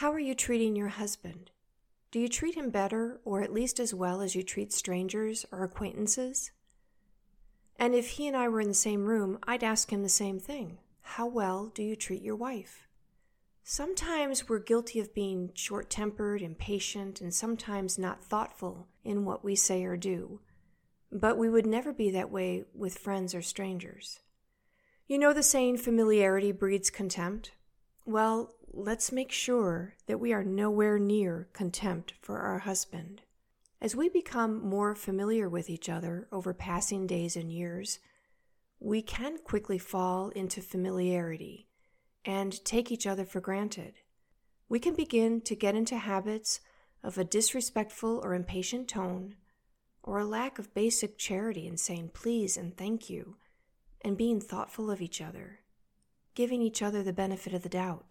How are you treating your husband? Do you treat him better or at least as well as you treat strangers or acquaintances? And if he and I were in the same room, I'd ask him the same thing. How well do you treat your wife? Sometimes we're guilty of being short tempered, impatient, and sometimes not thoughtful in what we say or do. But we would never be that way with friends or strangers. You know the saying, familiarity breeds contempt? Well, let's make sure that we are nowhere near contempt for our husband. As we become more familiar with each other over passing days and years, we can quickly fall into familiarity and take each other for granted. We can begin to get into habits of a disrespectful or impatient tone, or a lack of basic charity in saying please and thank you, and being thoughtful of each other, giving each other the benefit of the doubt.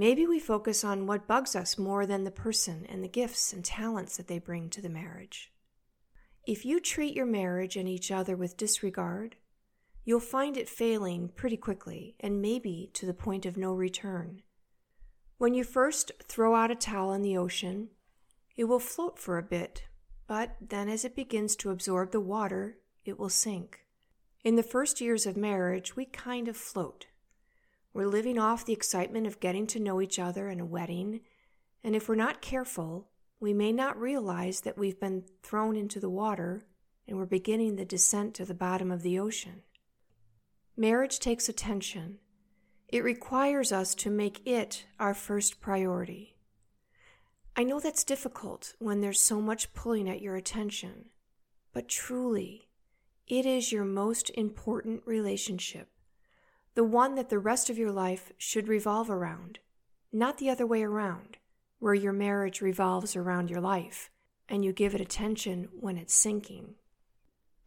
Maybe we focus on what bugs us more than the person and the gifts and talents that they bring to the marriage. If you treat your marriage and each other with disregard, you'll find it failing pretty quickly and maybe to the point of no return. When you first throw out a towel in the ocean, it will float for a bit, but then as it begins to absorb the water, it will sink. In the first years of marriage, we kind of float. We're living off the excitement of getting to know each other in a wedding, and if we're not careful, we may not realize that we've been thrown into the water and we're beginning the descent to the bottom of the ocean. Marriage takes attention. It requires us to make it our first priority. I know that's difficult when there's so much pulling at your attention, but truly, it is your most important relationship the one that the rest of your life should revolve around, not the other way around, where your marriage revolves around your life and you give it attention when it's sinking.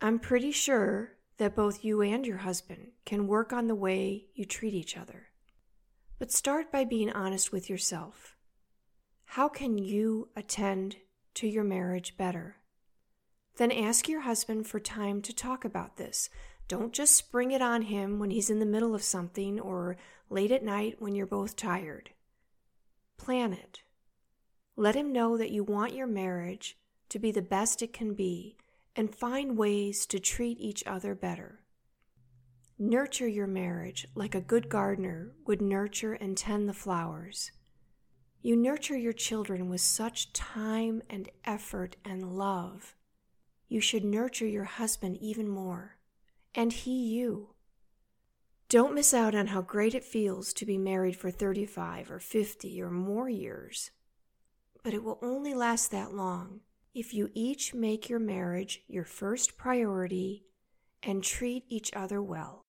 I'm pretty sure that both you and your husband can work on the way you treat each other. But start by being honest with yourself. How can you attend to your marriage better? Then ask your husband for time to talk about this don't just spring it on him when he's in the middle of something or late at night when you're both tired. Plan it. Let him know that you want your marriage to be the best it can be and find ways to treat each other better. Nurture your marriage like a good gardener would nurture and tend the flowers. You nurture your children with such time and effort and love. You should nurture your husband even more and he you. Don't miss out on how great it feels to be married for 35 or 50 or more years. But it will only last that long if you each make your marriage your first priority and treat each other well.